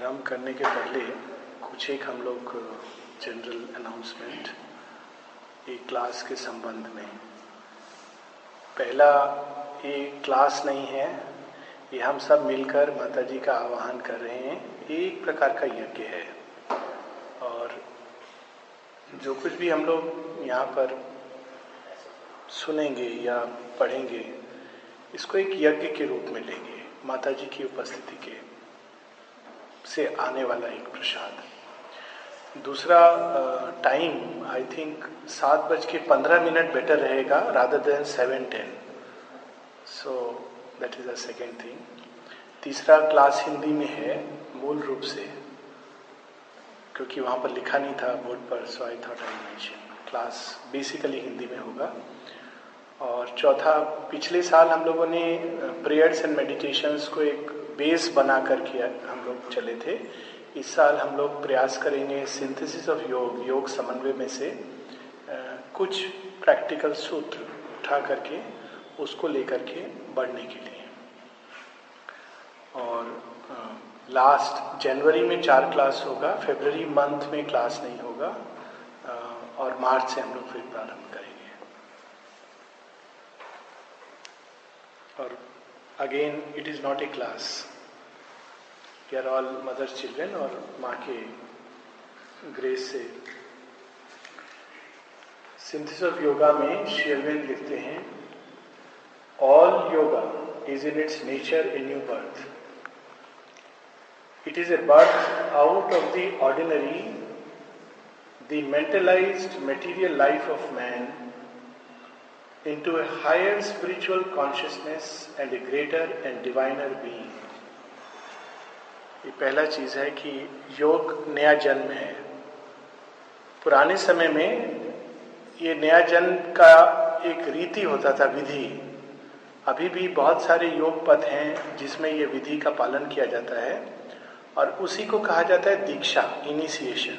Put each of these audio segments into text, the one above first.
आरंभ करने के पहले कुछ एक हम लोग जनरल अनाउंसमेंट एक क्लास के संबंध में। पहला, ये क्लास नहीं है, ये हम सब मिलकर माता जी का आह्वान कर रहे हैं एक प्रकार का यज्ञ है। और जो कुछ भी हम लोग यहाँ पर सुनेंगे या पढ़ेंगे, इसको एक यज्ञ के रूप में लेंगे माता जी की उपस्थिति के। से आने वाला एक प्रसाद। दूसरा टाइम आई थिंक सात बज के पंद्रह मिनट बेटर रहेगा rather than seven ten so that is a second thing तीसरा क्लास हिंदी में है, मूल रूप से, क्योंकि वहाँ पर लिखा नहीं था बोर्ड पर so I thought I mention class basically Hindi में होगा। और चौथा, पिछले साल हम लोगों ने प्रेयर्स एंड मेडिटेशंस को एक बेस बना करके हम लोग चले थे। इस साल हम लोग प्रयास करेंगे सिंथेसिस ऑफ़ योग योग समन्वय में से कुछ प्रैक्टिकल सूत्र उठा करके उसको लेकर के बढ़ने के लिए। और लास्ट जनवरी में चार क्लास होगा फेबररी मंथ में क्लास नहीं होगा और मार्च से हम लोग फिर प्रारंभ करेंगे। और again it is not a class we are all mothers children और माँ के ग्रेस से। सिंथिस ऑफ़ योगा में शेरवेन लिखते हैं all yoga is in its nature a new birth it is a birth out of the ordinary the mentalised material life of man into a higher spiritual consciousness and a greater and diviner being. ये पहला चीज़ है कि योग नया जन्म है। पुराने समय में ये नया जन्म का एक रीति होता था, विधि। अभी भी बहुत सारे योग पथ हैं जिसमें ये विधि का पालन किया जाता है और उसी को कहा जाता है दीक्षा इनिशिएशन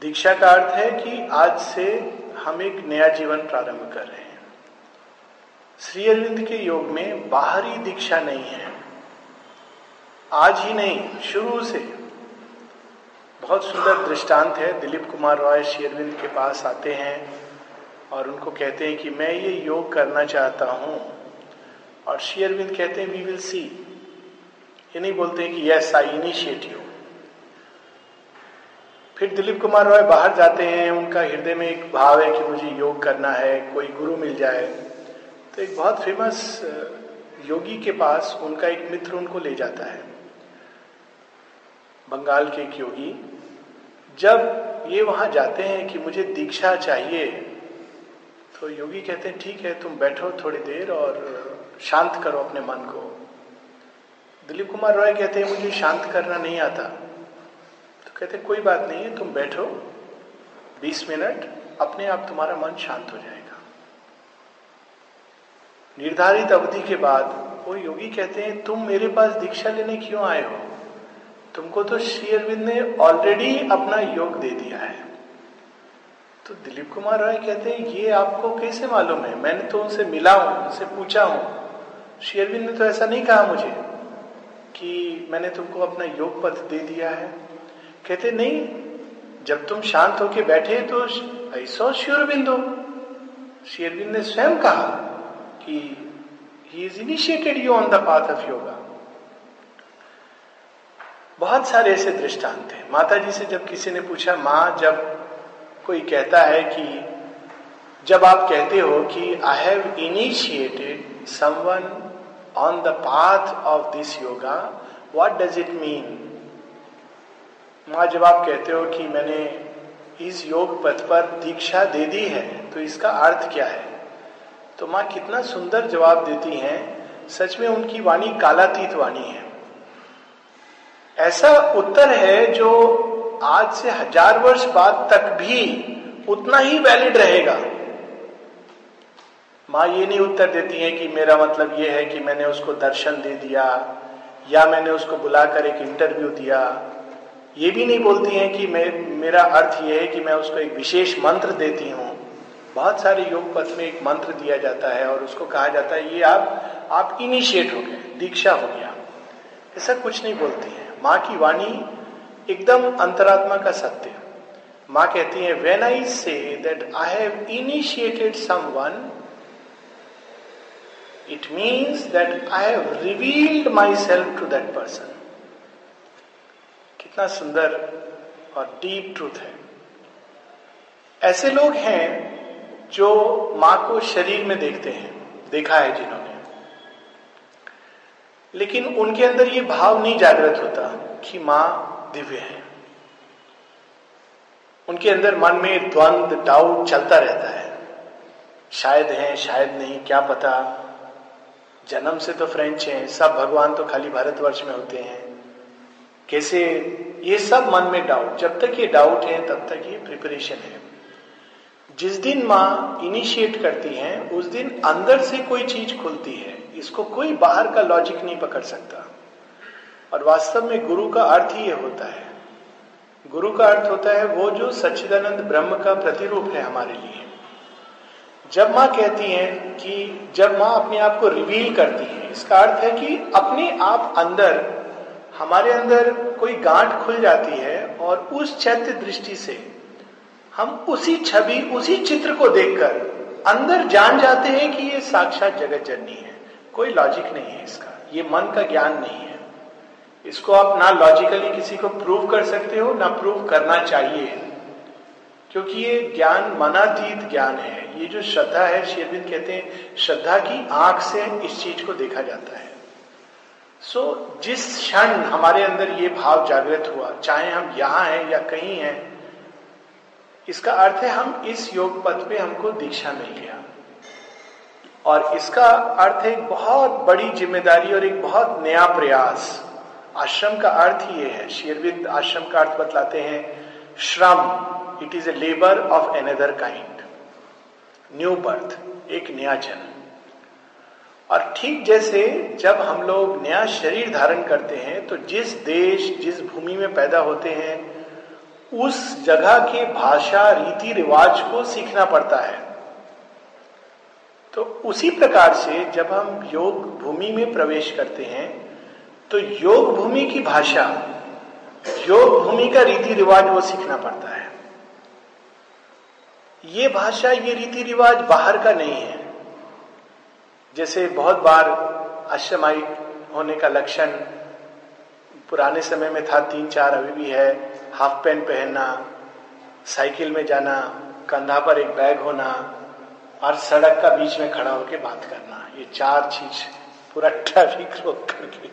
दीक्षा का अर्थ है कि आज से हम एक नया जीवन प्रारंभ कर रहे हैं। श्री अरविंद के योग में बाहरी दीक्षा नहीं है। आज ही नहीं, शुरू से। बहुत सुंदर दृष्टांत है। दिलीप कुमार रॉय श्री अरविंद के पास आते हैं और उनको कहते हैं कि मैं ये योग करना चाहता हूँ। और श्री अरविंद कहते हैं वी विल सी ये नहीं बोलते हैं कि यस आई इनिशिएट यू फिर दिलीप कुमार रॉय बाहर जाते हैं, उनका हृदय में एक भाव है कि मुझे योग करना है, कोई गुरु मिल जाए। तो एक बहुत फ़ेमस योगी के पास उनका एक मित्र उनको ले जाता है, बंगाल के एक योगी। जब ये वहाँ जाते हैं कि मुझे दीक्षा चाहिए तो योगी कहते हैं, ठीक है, तुम बैठो थोड़ी देर और शांत करो अपने मन को। दिलीप कुमार रॉय कहते हैं, मुझे शांत करना नहीं आता। कहते कोई बात नहीं है तुम बैठो 20 मिनट, अपने आप तुम्हारा मन शांत हो जाएगा. निर्धारित अवधि के बाद, वो योगी कहते हैं, तुम मेरे पास दीक्षा लेने क्यों आए हो? तुमको तो श्री अरविंद ने ऑलरेडी अपना योग दे दिया है. तो दिलीप कुमार राय कहते हैं, ये आपको कैसे मालूम है? मैंने तो उनसे मिला हूँ, उनसे पूछा हूँ। श्री अरविंद ने तो ऐसा नहीं कहा मुझे कि मैंने तुमको अपना योग पथ दे दिया है। कहते, नहीं, जब तुम शांत होके बैठे तो ऐसा श्योरबिंदो शेरबिंद ने स्वयं कहा कि he is initiated you on the path of yoga बहुत सारे ऐसे दृष्टांत हैं। माता जी से जब किसी ने पूछा, माँ, जब कोई कहता है कि, जब आप कहते हो कि I have initiated someone on the path of this yoga what does it mean माँ, जब आप कहते हो कि मैंने इस योग पथ पर दीक्षा दे दी है तो इसका अर्थ क्या है? तो माँ, कितना सुंदर जवाब देती हैं। सच में उनकी वाणी कालातीत वाणी है। ऐसा उत्तर है जो आज से हज़ार वर्ष बाद तक भी उतना ही वैलिड रहेगा। माँ, ये नहीं उत्तर देती है कि मेरा मतलब ये है कि मैंने उसको दर्शन दे दिया, या मैंने उसको बुलाकर एक इंटरव्यू दिया। ये भी नहीं बोलती हैं कि मैं, मेरा अर्थ ये है कि मैं उसको एक विशेष मंत्र देती हूँ। बहुत सारे योग पथ में एक मंत्र दिया जाता है और उसको कहा जाता है, ये आप आप इनिशिएट हो गए, दीक्षा हो गया। ऐसा कुछ नहीं बोलती है। माँ की वाणी एकदम अंतरात्मा का सत्य। माँ कहती है when I say that I have initiated someone it means that I have revealed myself to that person कितना सुंदर और डीप ट्रूथ है। ऐसे लोग हैं जो माँ को शरीर में देखते हैं, देखा है जिन्होंने। लेकिन उनके अंदर ये भाव नहीं जागृत होता कि माँ दिव्य है। उनके अंदर मन में द्वंद डाउट चलता रहता है। शायद है, शायद नहीं, क्या पता? जन्म से तो फ्रेंच हैं, सब भगवान तो खाली भारतवर्ष में होते हैं। कैसे ये सब मन में डाउट जब तक ये डाउट है, तब तक ये प्रिपरेशन है। जिस दिन माँ इनिशिएट करती हैं, उस दिन अंदर से कोई चीज़ खुलती है, इसको कोई बाहर का लॉजिक नहीं पकड़ सकता। और वास्तव में गुरु का अर्थ ही होता है। गुरु का अर्थ होता है, वो जो सच्चिदानंद ब्रह्म का प्रतिरूप है हमारे लिए। जब माँ कहती है कि, जब माँ अपने आप को रिवील करती है, इसका अर्थ है कि अपने आप अंदर हमारे अंदर कोई गांठ खुल जाती है और उस चैत्य दृष्टि से हम उसी छवि, उसी चित्र को देखकर अंदर जान जाते हैं कि ये साक्षात जगत जननी है। कोई लॉजिक नहीं है इसका। ये मन का ज्ञान नहीं है। इसको आप ना लॉजिकली किसी को प्रूव कर सकते हो, ना प्रूव करना चाहिए। क्योंकि ये ज्ञान, मनातीत ज्ञान है। ये जो श्रद्धा है शेरविंद कहते हैं, श्रद्धा की आँख से इस चीज़ को देखा जाता है। सो so, जिस क्षण हमारे अंदर ये भाव जागृत हुआ चाहे हम यहाँ हैं या कहीं हैं इसका अर्थ है हम इस योग पथ पे हमको दीक्षा मिल गया। और इसका अर्थ है एक बहुत बड़ी ज़िम्मेदारी और एक बहुत नया प्रयास। आश्रम का अर्थ ये है। शेरविद आश्रम का अर्थ बतलाते हैं श्रम it is a labour of another kind new birth एक नया जन्म। और ठीक जैसे जब हम लोग नया शरीर धारण करते हैं तो जिस देश, जिस भूमि में पैदा होते हैं, उस जगह के भाषा, रीति, रिवाज को सीखना पड़ता है। तो उसी प्रकार से जब हम योग भूमि में प्रवेश करते हैं तो योग भूमि की भाषा, योग भूमि का रीति रिवाज वो सीखना पड़ता है। ये भाषा, ये रीति रिवाज बाहर का नहीं है। जैसे बहुत बार आश्रमाई होने का लक्षण पुराने समय में था, तीन चार अभी भी है, हाफ़ पैंट पहनना, साइकिल में जाना, कंधा पर एक बैग होना, और सड़क का बीच में खड़ा होकर बात करना, ये चार चीज़, पूरा ट्रैफ़िक रोक करके।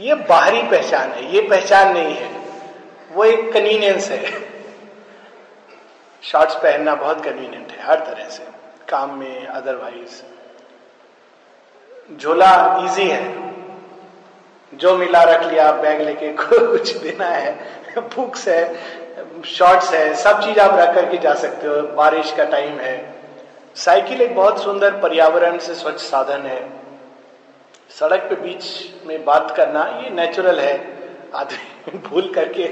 ये बाहरी पहचान है, ये पहचान नहीं है, वो एक कन्वीनियंस है। शॉर्ट्स पहनना बहुत कन्वीनियंट है, हर तरह से। काम में अदरवाइज़ झोला इजी है। जो मिला रख लिया बैग लेके कुछ देना है बुक्स है शॉर्ट्स है, सब चीज़ आप रख करके जा सकते हो। बारिश का टाइम है। साइकिल एक बहुत सुंदर पर्यावरण से स्वच्छ साधन है। सड़क पे बीच में बात करना, ये नेचुरल है। आदमी भूल करके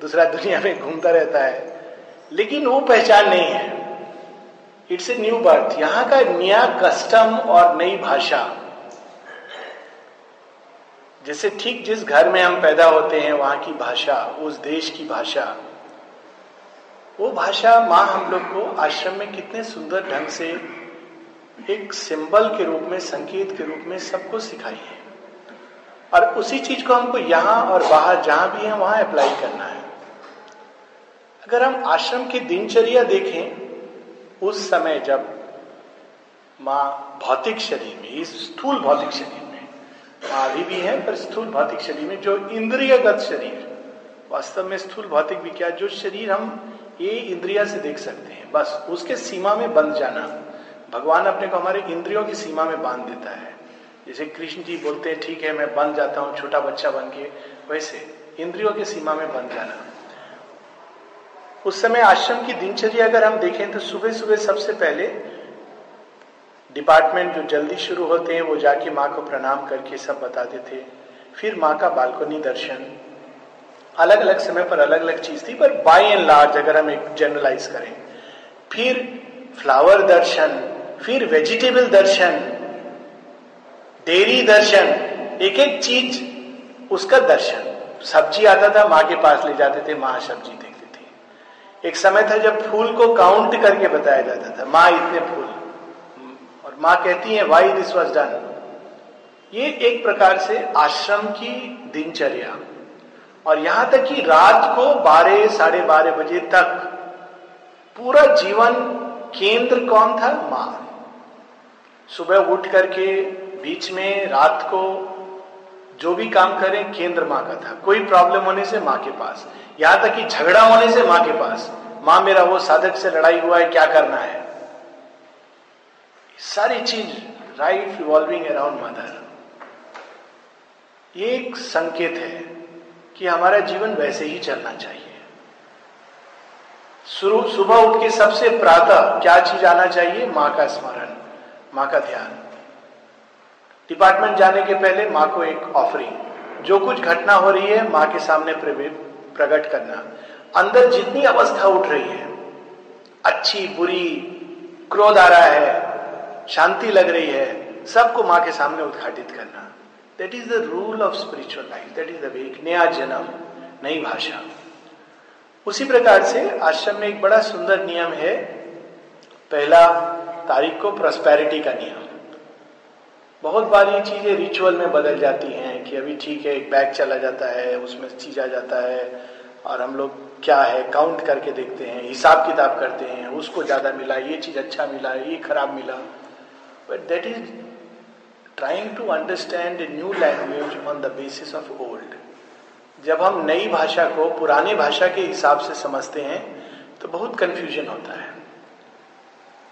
दूसरा दुनिया में घूमता रहता है। लेकिन वो पहचान नहीं है। इट्स ए न्यू बर्थ यहाँ का नया कस्टम और नई भाषा। जैसे ठीक जिस घर में हम पैदा होते हैं, वहाँ की भाषा, उस देश की भाषा। वो भाषा माँ हम लोग को आश्रम में कितने सुंदर ढंग से एक सिंबल के रूप में, संकेत के रूप में सबको सिखाई है। और उसी चीज़ को हमको यहाँ और बाहर जहाँ भी है, वहाँ अप्लाई करना है। अगर हम आश्रम की दिनचर्या देखें उस समय जब माँ भौतिक शरीर में, इस स्थूल भौतिक शरीर में, माँ अभी भी है, पर स्थूल भौतिक शरीर में जो इंद्रियगत शरीर, वास्तव में स्थूल भौतिक भी क्या, जो शरीर हम ये इंद्रिया से देख सकते हैं, बस उसके सीमा में बंध जाना। भगवान अपने को हमारे इंद्रियों की सीमा में बाँध देता है। जैसे कृष्ण जी बोलते हैं, ठीक है, मैं बन जाता हूँ, छोटा बच्चा बन के। वैसे इंद्रियों की सीमा में बन जाना। उस समय आश्रम की दिनचर्या अगर हम देखें तो सुबह सुबह सबसे पहले डिपार्टमेंट जो जल्दी शुरू होते हैं, वो जाके माँ को प्रणाम करके सब बताते थे। फिर माँ का बालकोनी दर्शन। अलग अलग समय पर अलग अलग चीज़ थी, पर बाय एंड लार्ज अगर हम एक जनरलाइज करें, फिर फ्लावर दर्शन, फिर वेजिटेबल दर्शन डेयरी दर्शन एक एक चीज़ उसका दर्शन। सब्ज़ी आता था, माँ के पास ले जाते थे, माँ सब्ज़ी थी एक समय था जब फूल को काउंट करके बताया जाता था, माँ इतने फूल। और माँ कहती है वाई दिस वॉज़ डन ये एक प्रकार से आश्रम की दिनचर्या। और यहाँ तक कि रात को बारह, साढ़े बारह बजे तक पूरा जीवन केंद्र कौन था? माँ। सुबह उठ करके बीच में रात को जो भी काम करें, केंद्र माँ का था। कोई प्रॉब्लम होने से माँ के पास। यहाँ तक कि झगड़ा होने से माँ के पास। माँ मेरा वो साधक से लड़ाई हुआ है, क्या करना है? सारी चीज़ राइट रिवॉल्विंग अराउंड मदर एक संकेत है कि हमारा जीवन वैसे ही चलना चाहिए। सुबह उठ के सबसे प्रातः क्या चीज़ आना चाहिए? माँ का स्मरण, माँ का ध्यान। डिपार्टमेंट जाने के पहले माँ को एक ऑफरिंग जो कुछ घटना हो रही है, माँ के सामने प्रकट करना। अंदर जितनी अवस्था उठ रही है, अच्छी, बुरी, क्रोध आ रहा है, शांति लग रही है, सबको माँ के सामने उद्घाटित करना। That is the rule of spiritual life that is the नया जन्म, नई भाषा। उसी प्रकार से आश्रम में एक बड़ा सुंदर नियम है, पहला तारीख को प्रॉस्पेरिटी का नियम। बहुत बार ये चीज़ें रिचुअल में बदल जाती हैं कि अभी ठीक है, एक बैग चला जाता है, उसमें चीज़ आ जाता है और हम लोग क्या है काउंट करके देखते हैं, हिसाब किताब करते हैं, उसको ज़्यादा मिला, ये चीज़ अच्छा मिला, ये खराब मिला। But that is trying to understand new language on the basis of old जब हम नई भाषा को पुराने भाषा के हिसाब से समझते हैं तो बहुत कंफ्यूजन होता है।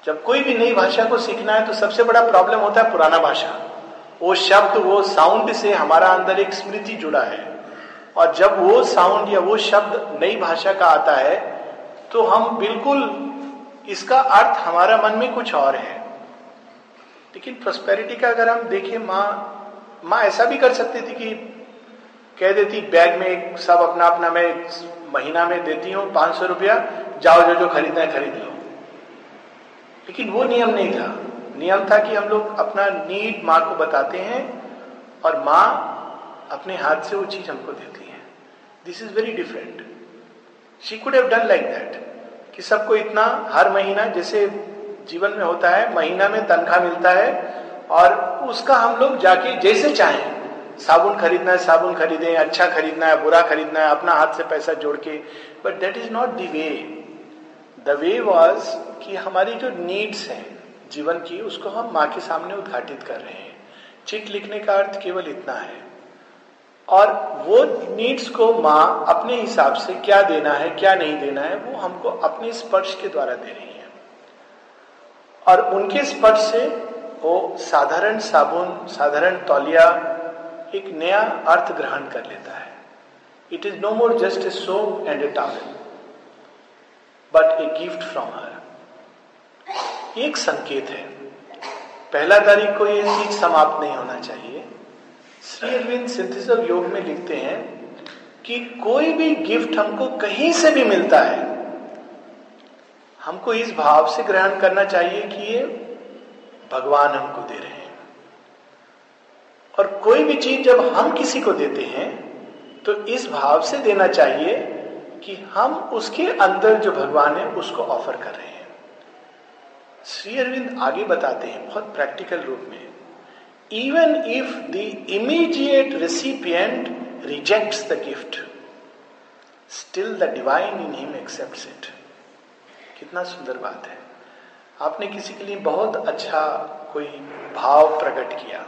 जब कोई भी नई भाषा को सीखना है तो सबसे बड़ा प्रॉब्लम होता है पुराना भाषा। वो शब्द, वो साउंड से हमारा अंदर एक स्मृति जुड़ा है। और जब वो साउंड या वो शब्द नई भाषा का आता है तो हम बिल्कुल इसका अर्थ हमारा मन में कुछ और है। लेकिन प्रोस्पेरिटी का अगर हम देखें, माँ माँ ऐसा भी कर सकती थी कि कह देती, बैग में सब अपना अपना मैं महीना में देती हूँ, पाँच सौ रुपया, जाओ जो जो खरीदना है, खरीद लो। लेकिन वो नियम नहीं था। नियम था कि हम लोग अपना नीड माँ को बताते हैं और माँ अपने हाथ से वो चीज़ हमको देती है। This is very different she could have done like that कि सबको इतना हर महीना, जैसे जीवन में होता है, महीना में तनख्वाह मिलता है और उसका हम लोग जाके जैसे चाहें, साबुन खरीदना है, साबुन खरीदें अच्छा खरीदना है, बुरा खरीदना है, अपना हाथ से पैसा जोड़ के। But that is not the way the way was कि हमारी जो नीड्स हैं, जीवन की, उसको हम माँ के सामने उद्घाटित कर रहे हैं। चिट लिखने का अर्थ केवल इतना है। और वो नीड्स को माँ अपने हिसाब से क्या देना है, क्या नहीं देना है, वो हमको अपने स्पर्श के द्वारा दे रही है। और उनके स्पर्श से वो साधारण साबुन, साधारण तौलिया, एक नया अर्थ ग्रहण कर लेता है। It is no more just a soap and a towel but a gift from her एक संकेत है। पहला तारीख को यह चीज़ समाप्त नहीं होना चाहिए। श्री अरविंद सिंथिस योग में लिखते हैं कि कोई भी गिफ्ट हमको कहीं से भी मिलता है। हमको इस भाव से ग्रहण करना चाहिए कि ये भगवान हमको दे रहे हैं। और कोई भी चीज़ जब हम किसी को देते हैं तो इस भाव से देना चाहिए कि हम उसके अंदर जो भगवान है, उसको ऑफ़र कर रहे हैं। श्री अरविंद आगे बताते हैं, बहुत प्रैक्टिकल रूप में। Even if the immediate recipient rejects the gift still the divine in him accept it कितना सुंदर बात है। आपने किसी के लिए बहुत अच्छा कोई भाव प्रकट किया।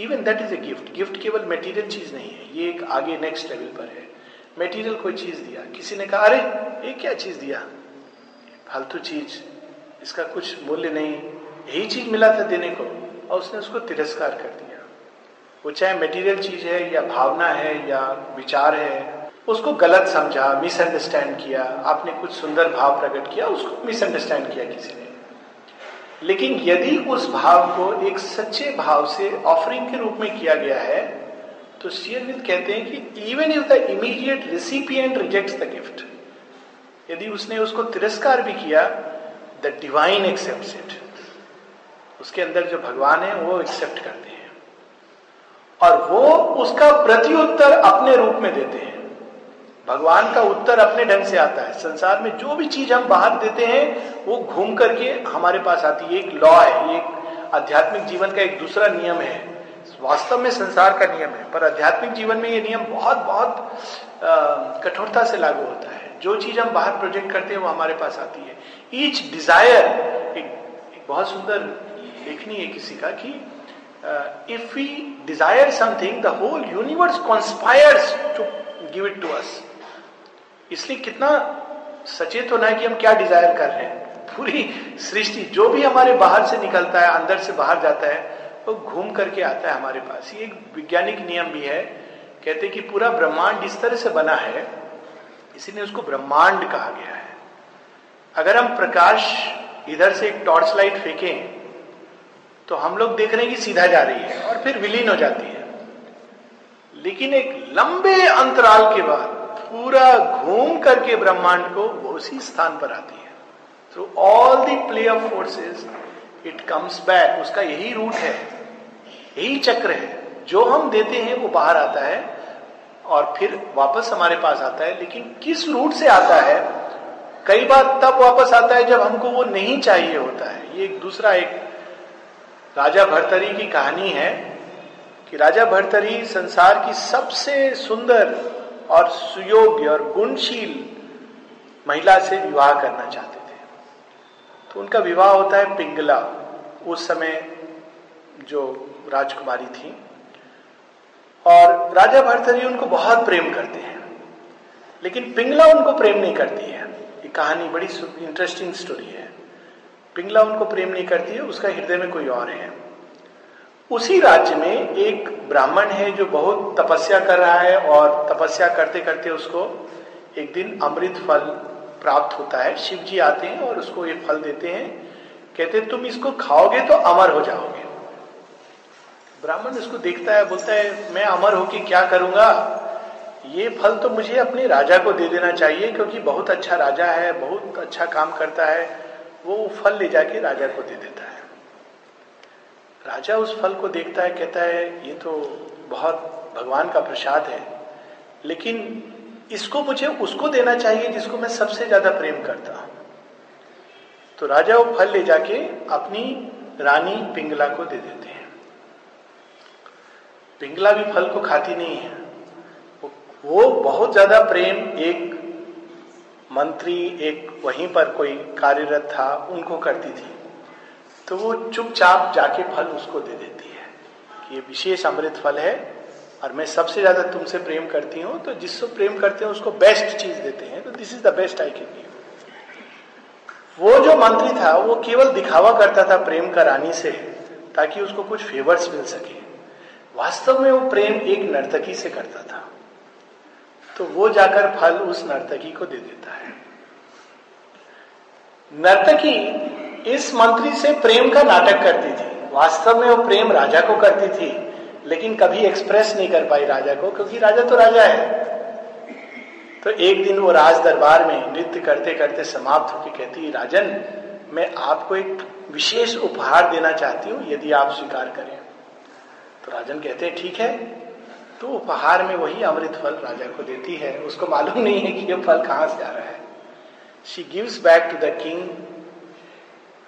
Even that is a gift gift केवल मेटीरियल चीज़ नहीं है। ये एक आगे नेक्स्ट लेवल पर है। मेटीरियल कोई चीज़ दिया। किसी ने कहा, अरे, ये क्या चीज़ दिया? फालतू चीज़। इसका कुछ मूल्य नहीं। यही चीज़ मिला था देने को। और उसने उसको तिरस्कार कर दिया। वो चाहे मेटीरियल चीज़ है या भावना है या विचार है, उसको गलत समझा मिसअंडरस्टैंड किया। आपने कुछ सुंदर भाव प्रकट किया, उसको मिसअंडरस्टैंड किया किसी ने। लेकिन यदि उस भाव को एक सच्चे भाव से ऑफरिंग के रूप में किया गया है तो शेयरविंद कहते हैं कि even if the immediate recipient rejects the gift यदि उसने उसको तिरस्कार भी किया द डिवाइन एक्सेप्ट इट उसके अंदर जो भगवान है, वो एक्सेप्ट करते हैं। और वो उसका प्रत्युत्तर अपने रूप में देते हैं। भगवान का उत्तर अपने ढंग से आता है। संसार में जो भी चीज़ हम बाहर देते हैं, वो घूम करके हमारे पास आती है। एक लॉ है, एक आध्यात्मिक जीवन का एक दूसरा नियम है। वास्तव में संसार का नियम है पर आध्यात्मिक जीवन में ये नियम बहुत बहुत कठोरता से लागू होता है। जो चीज़ हम बाहर प्रोजेक्ट करते हैं वो हमारे पास आती है। ईच डिज़ायर एक, एक बहुत सुंदर देखनी है किसी का कि if we desire something the whole universe conspires to give it to us इसलिए कितना सचेत होना है कि हम क्या डिज़ायर कर रहे हैं। पूरी सृष्टि जो भी हमारे बाहर से निकलता है अंदर से बाहर जाता है वो घूम करके आता है हमारे पास। ये एक वैज्ञानिक नियम भी है। कहते कि पूरा ब्रह्मांड इस तरह से बना है, इसीलिए उसको ब्रह्मांड कहा गया है। अगर हम प्रकाश इधर से एक टॉर्च लाइट फेंकें तो हम लोग देख रहे हैं कि सीधा जा रही है और फिर विलीन हो जाती है। लेकिन एक लंबे अंतराल के बाद पूरा घूम करके ब्रह्मांड को वो उसी स्थान पर आती है। Through all the play of forces it comes back उसका यही रूट है। यही चक्र है। जो हम देते हैं, वो बाहर आता है और फिर वापस हमारे पास आता है। लेकिन किस रूट से आता है? कई बार तब वापस आता है जब हमको वो नहीं चाहिए होता है। ये एक दूसरा एक राजा भरतरी की कहानी है कि राजा भरतरी संसार की सबसे सुंदर और सुयोग्य और गुणशील महिला से विवाह करना चाहते थे। तो उनका विवाह होता है पिंगला। उस समय जो राजकुमारी थी। और राजा भरतरी उनको बहुत प्रेम करते हैं। लेकिन पिंगला उनको प्रेम नहीं करती है। ये कहानी बड़ी इंटरेस्टिंग स्टोरी है। पिंगला उनको प्रेम नहीं करती है, उसका हृदय में कोई और है। उसी राज्य में एक ब्राह्मण है जो बहुत तपस्या कर रहा है और तपस्या करते करते उसको एक दिन अमृत फल प्राप्त होता है। शिव जी आते हैं और उसको ये फल देते हैं। कहते तुम इसको खाओगे तो अमर हो जाओगे। ब्राह्मण इसको देखता है, बोलता है, मैं अमर होके क्या करूँगा? ये फल तो मुझे अपने राजा को दे देना चाहिए, क्योंकि बहुत अच्छा राजा है, बहुत अच्छा काम करता है। वो फल ले जाके राजा को दे देता है। राजा उस फल को देखता है, कहता है, ये तो बहुत भगवान का प्रसाद है, लेकिन इसको मुझे उसको देना चाहिए जिसको मैं सबसे ज़्यादा प्रेम करता हूँ। तो राजा वो फल ले जाके अपनी रानी पिंगला को दे देते हैं। पिंगला भी फल को खाती नहीं है। वो बहुत ज़्यादा प्रेम, एक मंत्री, एक वहीं पर कोई कार्यरत था, उनको करती थी। तो वो चुपचाप जाके फल उसको दे देती है कि ये विशेष अमृत फल है और मैं सबसे ज़्यादा तुमसे प्रेम करती हूँ तो जिससे प्रेम करते हैं उसको बेस्ट चीज़ देते हैं। तो this is the best I can give वो जो मंत्री था, वो केवल दिखावा करता था प्रेम का रानी से, ताकि उसको कुछ फेवर्स मिल सके। वास्तव में वो प्रेम एक नर्तकी से करता था। तो वो जाकर फल उस नर्तकी को दे देता है। नर्तकी इस मंत्री से प्रेम का नाटक करती थी। वास्तव में वो प्रेम राजा को करती थी, लेकिन कभी एक्सप्रेस नहीं कर पाई राजा को, क्योंकि राजा तो राजा है। तो एक दिन वो राज दरबार में नृत्य करते करते समाप्त होकर कहती राजन, मैं आपको एक विशेष उपहार देना चाहती हूँ, यदि आप स्वीकार करें। तो राजन कहते हैं, ठीक है। तो उपहार में वही अमृत फल राजा को देती है। उसको मालूम नहीं है कि ये फल कहाँ से आ रहा है। She gives back to the king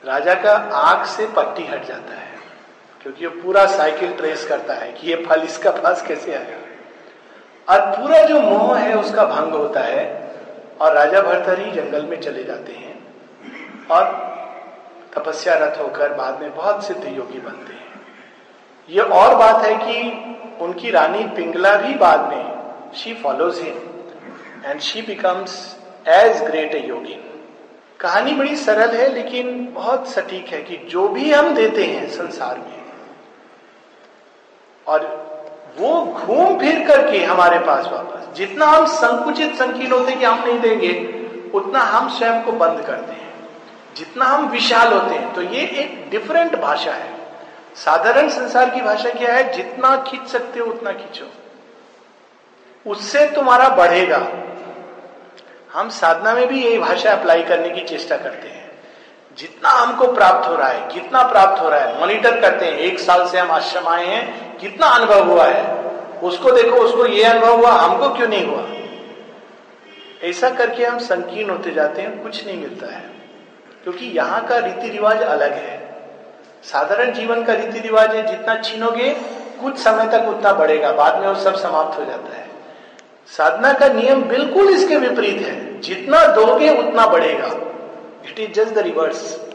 राजा का आँख से पट्टी हट जाता है, क्योंकि वो पूरा साइकिल ट्रेस करता है कि ये फल इसका पास कैसे आया। और पूरा जो मोह है, उसका भंग होता है और राजा भरतरी जंगल में चले जाते हैं और तपस्या रथ होकर बाद में बहुत सिद्ध योगी बनते हैं। ये और बात है कि उनकी रानी पिंगला भी बाद में she follows him and she becomes as great a yogi कहानी बड़ी सरल है, लेकिन बहुत सटीक है कि जो भी हम देते हैं संसार में, और वो घूम फिर करके हमारे पास वापस, जितना हम संकुचित संकीर्ण होते कि हम नहीं देंगे, उतना हम स्वयं को बंद करते हैं। जितना हम विशाल होते हैं तो ये एक डिफरेंट भाषा है। साधारण संसार की भाषा क्या है? जितना खींच सकते हो, उतना खींचो। उससे तुम्हारा बढ़ेगा। हम साधना में भी यही भाषा अप्लाई करने की चेष्टा करते हैं। जितना हमको प्राप्त हो रहा है कितना प्राप्त हो रहा है मॉनिटर करते हैं। एक साल से हम आश्रम आए हैं, कितना अनुभव हुआ है? उसको देखो, उसको ये अनुभव हुआ, हमको क्यों नहीं हुआ? ऐसा करके हम संकीर्ण होते जाते हैं, कुछ नहीं मिलता है। क्योंकि यहाँ का रीति रिवाज अलग है। साधारण जीवन का रीति रिवाज है, जितना छीनोगे, कुछ समय तक उतना बढ़ेगा। बाद में वो सब समाप्त हो जाता है। साधना का नियम बिल्कुल इसके विपरीत है। जितना दोगे, उतना बढ़ेगा। It is just the reverse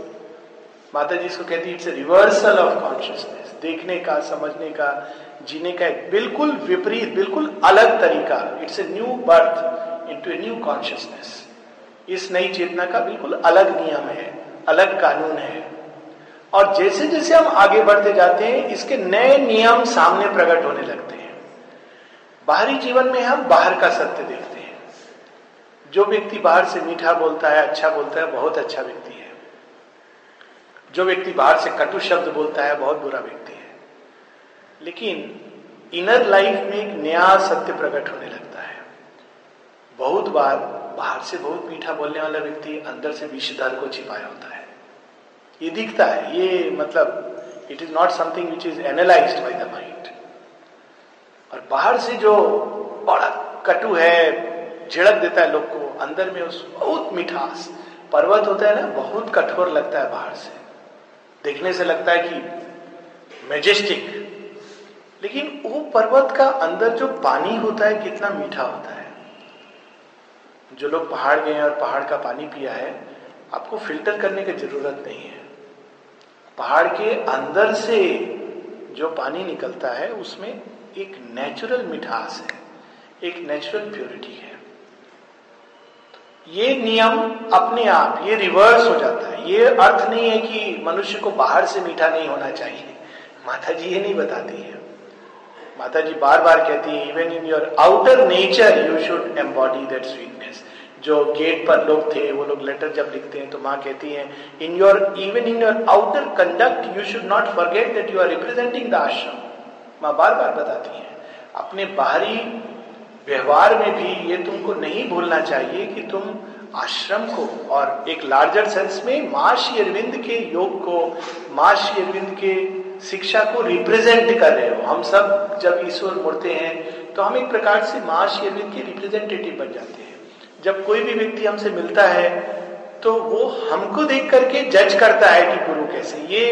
माता जी इसको कहती है इट्स रिवर्सल ऑफ़ कॉन्शियसनेस देखने का, समझने का, जीने का एक बिल्कुल विपरीत, बिल्कुल अलग तरीका। It's a new birth into a new consciousness इस नई चेतना का बिल्कुल अलग नियम है, अलग कानून है। और जैसे जैसे हम आगे बढ़ते जाते हैं, इसके नए नियम सामने प्रकट होने लगते हैं। बाहरी जीवन में हम बाहर का सत्य देखते हैं। जो व्यक्ति बाहर से मीठा बोलता है अच्छा बोलता है, बहुत अच्छा व्यक्ति है। जो व्यक्ति बाहर से कटु शब्द बोलता है, बहुत बुरा व्यक्ति है। लेकिन इनर लाइफ में एक नया सत्य प्रकट होने लगता है। बहुत बार बाहर से बहुत मीठा बोलने वाला व्यक्ति अंदर से विषधर को छिपाया होता है। ये दिखता है, ये मतलब it is not something which is analyse by the mind और बाहर से जो बड़ा कटु है, झिड़क देता है लोग को, अंदर में उस बहुत मिठास पर्वत होता है ना, बहुत कठोर लगता है बाहर से। देखने से लगता है कि मेजेस्टिक लेकिन वो पर्वत का अंदर जो पानी होता है, कितना मीठा होता है। जो लोग पहाड़ गए हैं और पहाड़ का पानी पिया है, आपको फ़िल्टर करने की ज़रूरत नहीं है। पहाड़ के अंदर से जो पानी निकलता है, उसमें एक नेचुरल मिठास है, एक नेचुरल प्योरिटी है। ये नियम अपने आप, ये रिवर्स हो जाता है। ये अर्थ नहीं है कि मनुष्य को बाहर से मीठा नहीं होना चाहिए। माता जी ये नहीं बताती है। माता जी बार बार कहती है even in your outer nature you should embody that sweetness जो गेट पर लोग थे, वो लोग लेटर जब लिखते हैं तो माँ कहती है in your even in your outer conduct you should not forget that you are representing the ashram माँ बार बार बताती है, अपने बाहरी व्यवहार में भी ये तुमको नहीं भूलना चाहिए कि तुम आश्रम को और एक लार्जर सेंस में माँ श्री अरविंद के योग को, माँ श्री अरविंद के शिक्षा को रिप्रेजेंट कर रहे हो। हम सब जब ईश्वर मुड़ते हैं तो हम एक प्रकार से माँ श्री अरविंद के रिप्रेजेंटेटिव बन जाते हैं। जब कोई भी व्यक्ति हमसे मिलता है तो वो हमको देख करके जज करता है कि गुरु कैसे। ये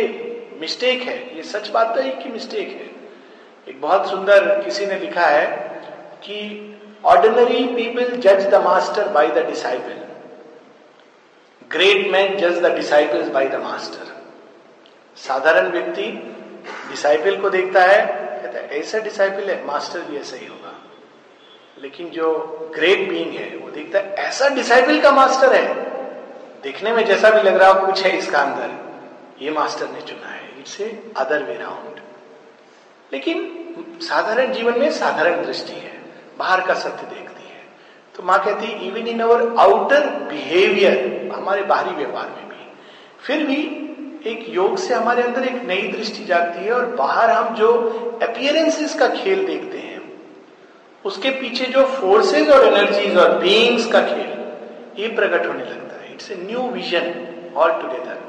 मिस्टेक है। ये सच बात तो है कि मिस्टेक है। एक बहुत सुंदर किसी ने लिखा है कि ऑर्डिनरी पीपल जज the master by the disciple great man जज the disciples by the master साधारण व्यक्ति डिसाइपल को देखता है, कहता है, ऐसा डिसाइपल है मास्टर भी ऐसा ही होगा। लेकिन जो ग्रेट बीइंग है, वो देखता है, ऐसा डिसाइपल का मास्टर है। देखने में जैसा भी लग रहा हो, कुछ है इसका अंदर। ये मास्टर ने चुना है। It's a other way round लेकिन साधारण जीवन में साधारण दृष्टि है। बाहर का सत्य देखती है। तो माँ कहती है even in our outer behaviour हमारे बाहरी व्यवहार में भी, फिर भी एक योग से हमारे अंदर एक नई दृष्टि जागती है और बाहर हम जो अपियरेंसेस का खेल देखते हैं उसके पीछे जो फोर्सेस और एनर्जीज और बीइंग्स का खेल, ये प्रकट होने लगता है। It's a new vision altogether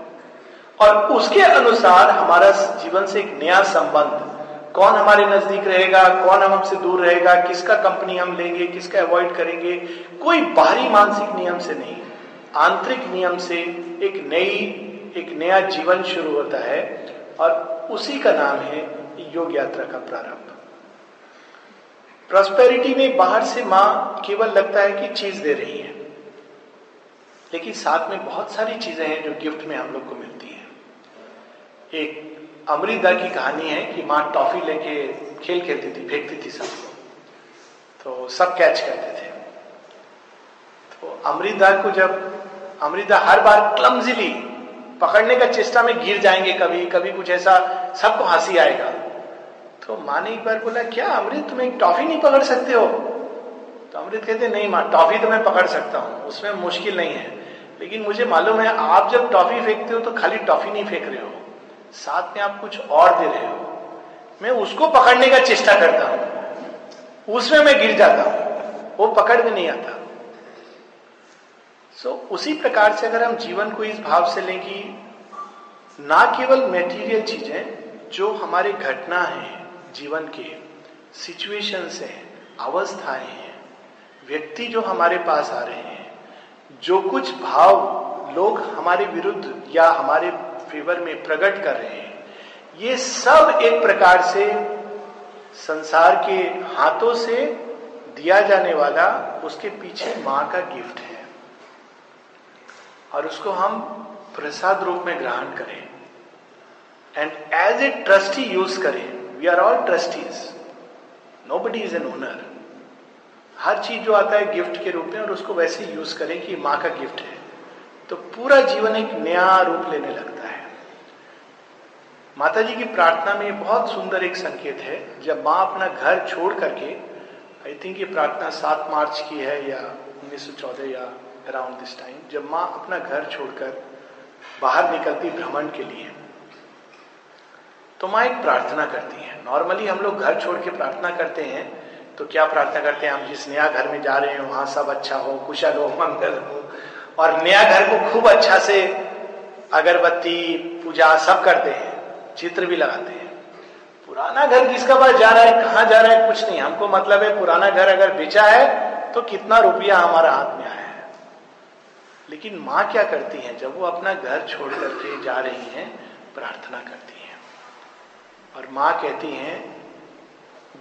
और उसके अनुसार हमारा जीवन से एक नया संबंध, कौन हमारे नज़दीक रहेगा, कौन हम हमसे दूर रहेगा, किसका कंपनी हम लेंगे, किसका अवॉइड करेंगे, कोई बाहरी मानसिक नियम से नहीं, आंतरिक नियम से एक नई, एक नया जीवन शुरू होता है। और उसी का नाम है योग यात्रा का प्रारंभ। प्रॉस्पेरिटी में बाहर से माँ केवल लगता है कि चीज़ दे रही है। लेकिन साथ में बहुत सारी चीज़ें हैं जो गिफ्ट में हम लोग को मिलती है। एक अमृता की कहानी है कि माँ टॉफी लेके खेल खेलती थी, फेंकती थी सबको। तो सब कैच करते थे। तो अमृता को जब, अमृता हर बार क्लमजिली पकड़ने का चेष्टा में गिर जाएँगे कभी कभी कुछ ऐसा सबको हँसी आएगा। तो माँ ने एक बार बोला क्या अमृत तुम एक टॉफी नहीं पकड़ सकते हो? तो अमृत कहते नहीं माँ टॉफी तो मैं पकड़ सकता हूँ उसमें मुश्किल नहीं है। लेकिन मुझे मालूम है आप जब टॉफी फेंकते हो तो खाली टॉफी नहीं फेंक रहे हो। साथ में आप कुछ और दे रहे हो। मैं उसको पकड़ने का चेष्टा करता हूँ। उसमें मैं गिर जाता हूँ। वो पकड़ में नहीं आता। सो so, उसी प्रकार से अगर हम जीवन को इस भाव से लें कि ना केवल मेटीरियल चीज़ें जो हमारे घटना है जीवन के सिचुएशंस हैं, अवस्थाएँ हैं, व्यक्ति जो हमारे पास आ रहे हैं, जो कुछ भाव लोग हमारे विरुद्ध या हमारे फेवर में प्रकट कर रहे हैं, ये सब एक प्रकार से संसार के हाथों से दिया जाने वाला उसके पीछे माँ का गिफ्ट है। और उसको हम प्रसाद रूप में ग्रहण करें। And as a trustee use करें। We are all trustees nobody is an owner हर चीज़ जो आता है गिफ्ट के रूप में और उसको वैसे यूज़ करें कि माँ का गिफ्ट है। तो पूरा जीवन एक नया रूप लेने लगता है। माता जी की प्रार्थना में बहुत सुंदर एक संकेत है। जब माँ अपना घर छोड़ करके आई थिंक ये प्रार्थना सात मार्च की है या 1914 या अराउंड दिस टाइम जब माँ अपना घर छोड़कर बाहर निकलती भ्रमण के लिए। तो माँ एक प्रार्थना करती है। नॉर्मली हम लोग घर छोड़ के प्रार्थना करते हैं तो क्या प्रार्थना करते हैं? हम जिस नया घर में जा रहे हैं, वहाँ सब अच्छा हो, कुशल हो, मंगल हो। और नया घर को खूब अच्छा से अगरबत्ती, पूजा सब करते हैं, चित्र भी लगाते हैं। पुराना घर किसका पास जा रहा है, कहाँ जा रहा है, कुछ नहीं। हमको मतलब है, पुराना घर अगर बेचा है तो कितना रुपया हमारा हाथ में आया है। लेकिन माँ क्या करती है? जब वो अपना घर छोड़ करके जा रही है, प्रार्थना करती हैं। और माँ कहती हैं,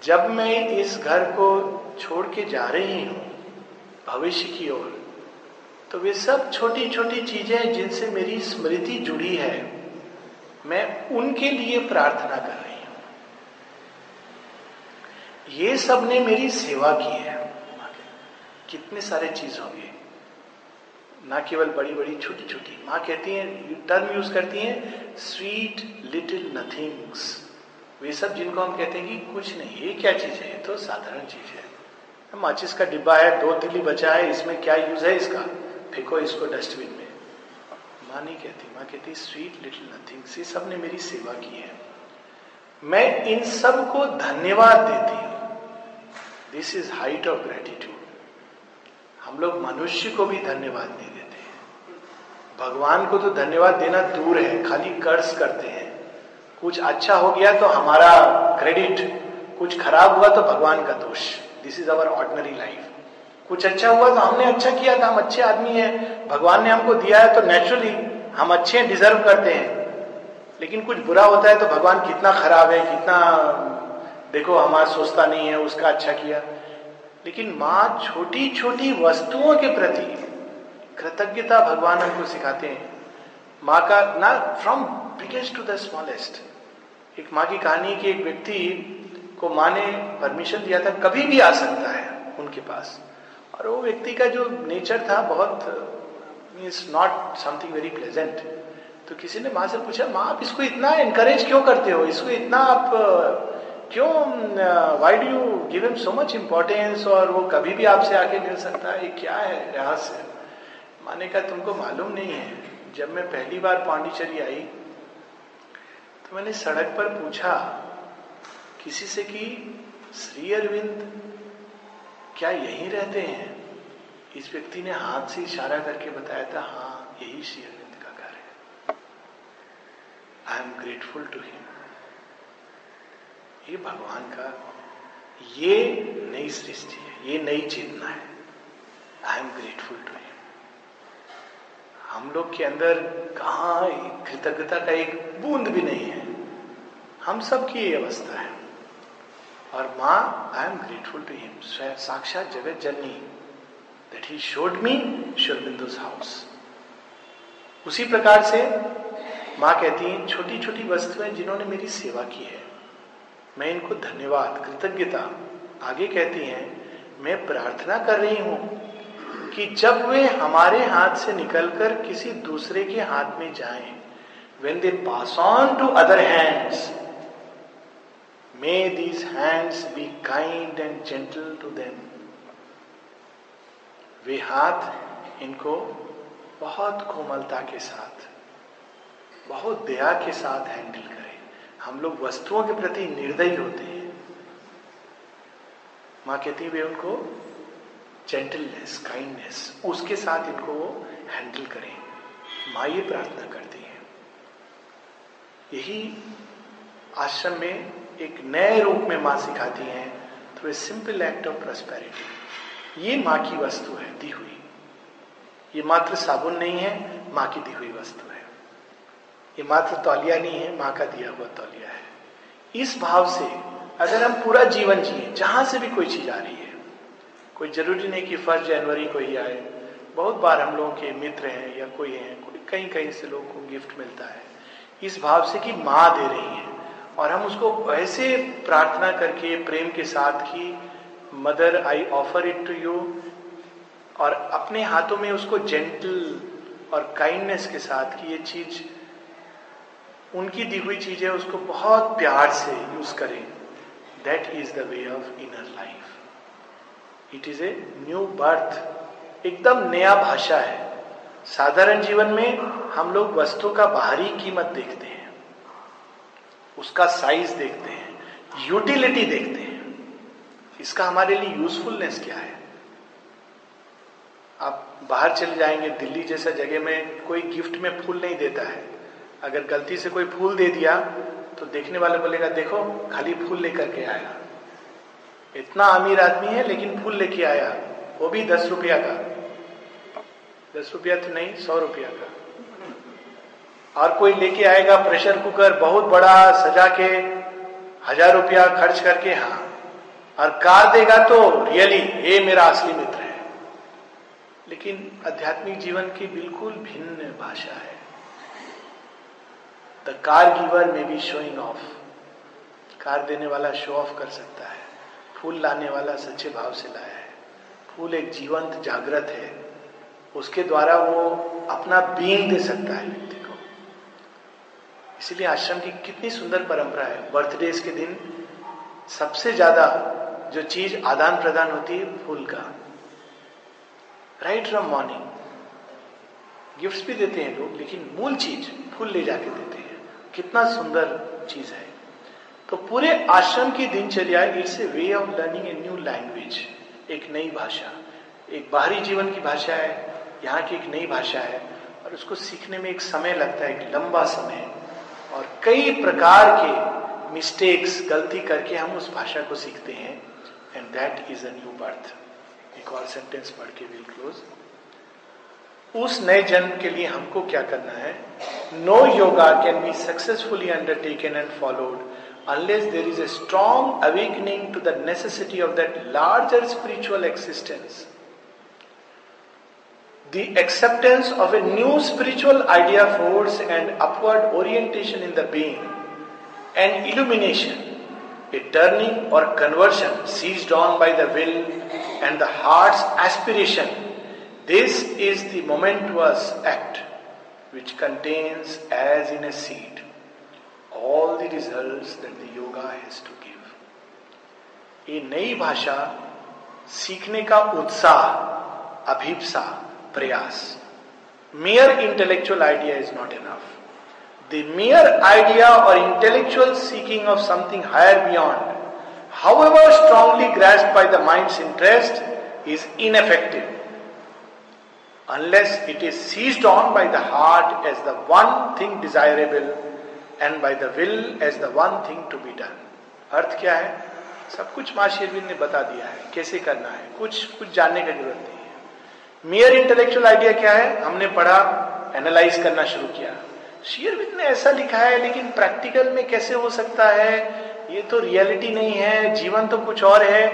जब मैं इस घर को छोड़ के जा रही हूँ, भविष्य की ओर तो वे सब छोटी छोटी चीज़ें जिनसे मेरी स्मृति जुड़ी है, मैं उनके लिए प्रार्थना कर रही हूँ। ये सबने मेरी सेवा की है। कितने सारे चीज़ होंगे। ना केवल बड़ी बड़ी छोटी छोटी माँ कहती हैं टर्म यूज़ करती हैं स्वीट लिटिल नथिंग्स वे सब जिनको हम कहते हैं कि कुछ नहीं, ये क्या चीज़ है? ये तो साधारण चीज़ है। माचिस का डिब्बा है, दो तिली बचा है, इसमें क्या यूज़ है इसका? फेंको इसको डस्टबिन में। माँ नहीं कहती, माँ कहती स्वीट लिटिल नथिंग ये सबने मेरी सेवा की है। मैं इन सबको धन्यवाद देती हूँ। This is height of gratitude हम लोग मनुष्य को भी धन्यवाद नहीं देते भगवान को तो धन्यवाद देना दूर है, खाली कर्ज करते हैं। कुछ अच्छा हो गया तो हमारा क्रेडिट कुछ खराब हुआ तो भगवान का दोष। This is our ordinary life कुछ अच्छा हुआ तो हमने अच्छा किया था हम अच्छे आदमी हैं। भगवान ने हमको दिया है तो नेचुरली हम अच्छे डिजर्व करते हैं। लेकिन कुछ बुरा होता है तो भगवान कितना खराब है, कितना, देखो हमारा सोचता नहीं है, उसका अच्छा किया। लेकिन माँ छोटी छोटी वस्तुओं के प्रति कृतज्ञता भगवान हमको सिखाते हैं। माँ का, ना from biggest to the smallest एक माँ की कहानी की एक व्यक्ति को माँ ने परमिशन दिया था, कभी भी आ सकता है उनके पास। और वो व्यक्ति का जो नेचर था, बहुत means not something very pleasant तो किसी ने माँ से पूछा, माँ, आप इसको इतना इनकरेज क्यों करते हो? इसको इतना आप, क्यों why do you give him so much importance और वो कभी भी आपसे आके मिल सकता है? ये क्या है? रहस्य माँ ने कहा, तुमको मालूम नहीं है, जब मैं पहली बार पांडिचेरी आई तो मैंने सड़क पर पूछा, किसी से कि, श्री अरविंद, क्या यहीं रहते हैं? इस व्यक्ति ने हाथ से इशारा करके बताया था हाँ यही श्री अरविंद का घर है। I am grateful to him ये भगवान का, ये नई सृष्टि है, ये नई चेतना है। I am grateful to him हम लोग के अंदर कहा कृतज्ञता का एक बूंद भी नहीं है। हम सब की ये अवस्था है। और माँ I am grateful to him साक्षात जगत जननी दैट ही शोड मी शुरबिंदु हाउस उसी प्रकार से माँ कहती है छोटी छोटी वस्तुएँ जिन्होंने मेरी सेवा की है। मैं इनको धन्यवाद कृतज्ञता आगे कहती हैं मैं प्रार्थना कर रही हूँ कि जब वे हमारे हाथ से निकलकर किसी दूसरे के हाथ में जाएँ, when they pass on to other hands, may these hands be kind and gentle to them. वे हाथ इनको बहुत कोमलता के साथ, बहुत दया के साथ हैंडल करें। हम लोग वस्तुओं के प्रति निर्दयी होते हैं। माँ कहती वे उनको जेंटलनेस काइंडनेस उसके साथ इनको वो हैंडल करें। माँ ये प्रार्थना करती है। यही आश्रम में एक नए रूप में माँ सिखाती हैं through a simple act of prosperity ये माँ की वस्तु है, दी हुई। ये मात्र साबुन नहीं है, माँ की दी हुई वस्तु है। ये मात्र तौलिया नहीं है, माँ का दिया हुआ तौलिया है। इस भाव से अगर हम पूरा जीवन जिए, जहाँ से भी कोई चीज़ आ रही है, कोई ज़रूरी नहीं कि फ़र्स्ट जनवरी को ही आए। बहुत बार हम लोगों के मित्र हैं या कोई हैं, कोई कहीं कहीं से लोगों को गिफ्ट मिलता है। इस भाव से कि माँ दे रही है। और हम उसको ऐसे प्रार्थना करके, प्रेम के साथ कि, mother I offer it to you और अपने हाथों में उसको जेंटल और काइंडनेस के साथ कि ये चीज़। उनकी दी हुई चीज़ है उसको बहुत प्यार से यूज़ करें। That is the way of inner life it is a new birth एकदम नया भाषा है। साधारण जीवन में हम लोग वस्तु का बाहरी कीमत देखते हैं। उसका साइज़ देखते हैं यूटिलिटी देखते हैं। इसका हमारे लिए यूजफुलनेस क्या है? आप बाहर चले जाएँगे, दिल्ली जैसा जगह में कोई गिफ्ट में फूल नहीं देता है। अगर गलती से कोई फूल दे दिया तो देखने वाले बोलेगा, देखो, खाली फूल लेकर के आया। इतना अमीर आदमी है, लेकिन फूल लेके आया। वो भी दस रुपया का। दस रुपया तो नहीं, सौ रुपया का। और कोई लेके आएगा प्रेशर कुकर, बहुत बड़ा सजा के हज़ार रुपया खर्च करके हाँ। और कार देगा तो रियली ये मेरा असली मित्र है। लेकिन आध्यात्मिक जीवन की बिल्कुल भिन्न भाषा है। The car giver may be showing off car देने वाला शो ऑफ़ कर सकता है। फूल लाने वाला सच्चे भाव से लाया है। फूल एक जीवंत जागृत है। उसके द्वारा वो अपना बींग दे सकता है। व्यक्ति इसीलिए आश्रम की कितनी सुंदर परंपरा है। बर्थडे के दिन सबसे ज़्यादा जो चीज़ आदान प्रदान होती है फूल का। राइट फ्रॉम मॉर्निंग गिफ्ट्स भी देते हैं लोग, लेकिन मूल चीज़ फूल ले जाके देते हैं। कितना सुंदर चीज़ है। तो पूरे आश्रम की दिनचर्या it's a way of learning a new language एक नई भाषा। एक बाहरी जीवन की भाषा है। यहाँ की एक नई भाषा है। और उसको सीखने में एक समय लगता है, एक लंबा समय और कई प्रकार के मिस्टेक्स गलती करके हम उस भाषा को सीखते हैं। And that is a new birth एक और सेंटेंस पढ़ के विल क्लोज उस नए जन्म के लिए हमको क्या करना है? No yoga can be successfully undertaken and followed unless there is a strong awakening to the necessity of that larger spiritual existence The acceptance of a new spiritual idea force and upward orientation in the being, and illumination, a turning or conversion seized on by the will and the heart's aspiration this is the momentous act which contains, as in a seed, all the results that the yoga has to give. ये नई भाषा सीखने का उत्साह अभिप्सा प्रयास। Mere intellectual idea is not enough the mere idea or intellectual seeking of something higher beyond however strongly grasped by the mind interest is ineffective unless it is seized on by the heart as the one thing desirable and by the will as the one thing to be done अर्थ क्या है? सब कुछ माशीरविंद ने बता दिया है, कैसे करना है? कुछ कुछ जानने की ज़रूरत नहीं। मियर इंटेलेक्चुअल आइडिया क्या है? हमने पढ़ा एनालाइज करना शुरू किया। शेयरविंद ने ऐसा लिखा है, लेकिन प्रैक्टिकल में कैसे हो सकता है? ये तो रियलिटी नहीं है, जीवन तो कुछ और है।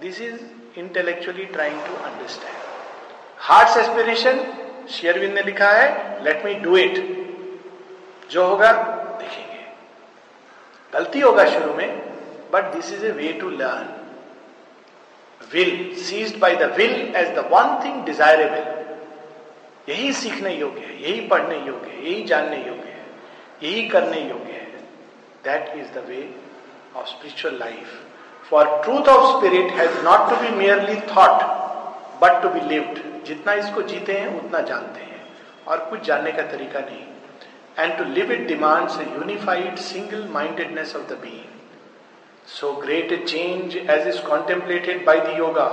This is intellectually trying to understand heart aspiration Sri Aurobindo ने लिखा है लेट मी डू इट जो होगा, देखेंगे। गलती होगा शुरू में but this is a way to learn will seized by the will as the one thing desirable यही सीखने योग्य है, यही पढ़ने योग्य है, यही जानने योग्य है, यही करने योग्य है। That is the way of spiritual life for truth of spirit has not to be merely thought but to be lived जितना इसको जीते हैं, उतना जानते हैं। और कुछ जानने का तरीका नहीं। And to live it demands unified single mindedness of the being so great a change as is contemplated by the yoga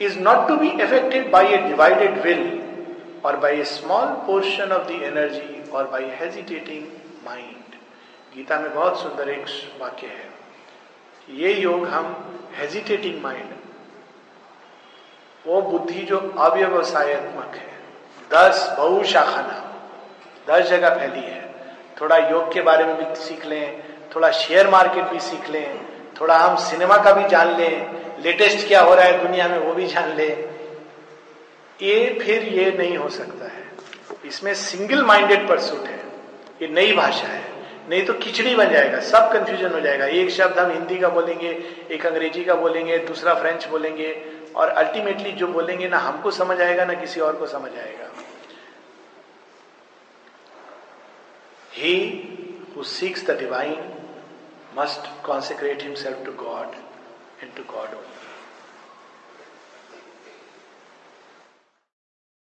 is not to be affected by a divided will or by a small portion of the energy or by hesitating mind. Gita में बहुत सुंदर एक वाक्य है। ये योग हम hesitating mind वो बुद्धि जो अव्यवसायत्मक है। दस बहुशाखा नाम, दस जगह फैली है। थोड़ा योग के बारे में भी सीख लें। थोड़ा शेयर मार्केट भी सीख लें, थोड़ा हम सिनेमा का भी जान लें, लेटेस्ट क्या हो रहा है दुनिया में वो भी जान लें। ये फिर ये नहीं हो सकता है। इसमें सिंगल माइंडेड परसूट है। ये नई भाषा है। नहीं तो खिचड़ी बन जाएगा, सब कंफ्यूजन हो जाएगा। एक शब्द हम हिंदी का बोलेंगे, एक अंग्रेज़ी का बोलेंगे, दूसरा फ्रेंच बोलेंगे, और अल्टीमेटली जो बोलेंगे ना हमको समझ आएगा, ना किसी और को समझ आएगा। He who seeks the divine must consecrate himself to God and to God only.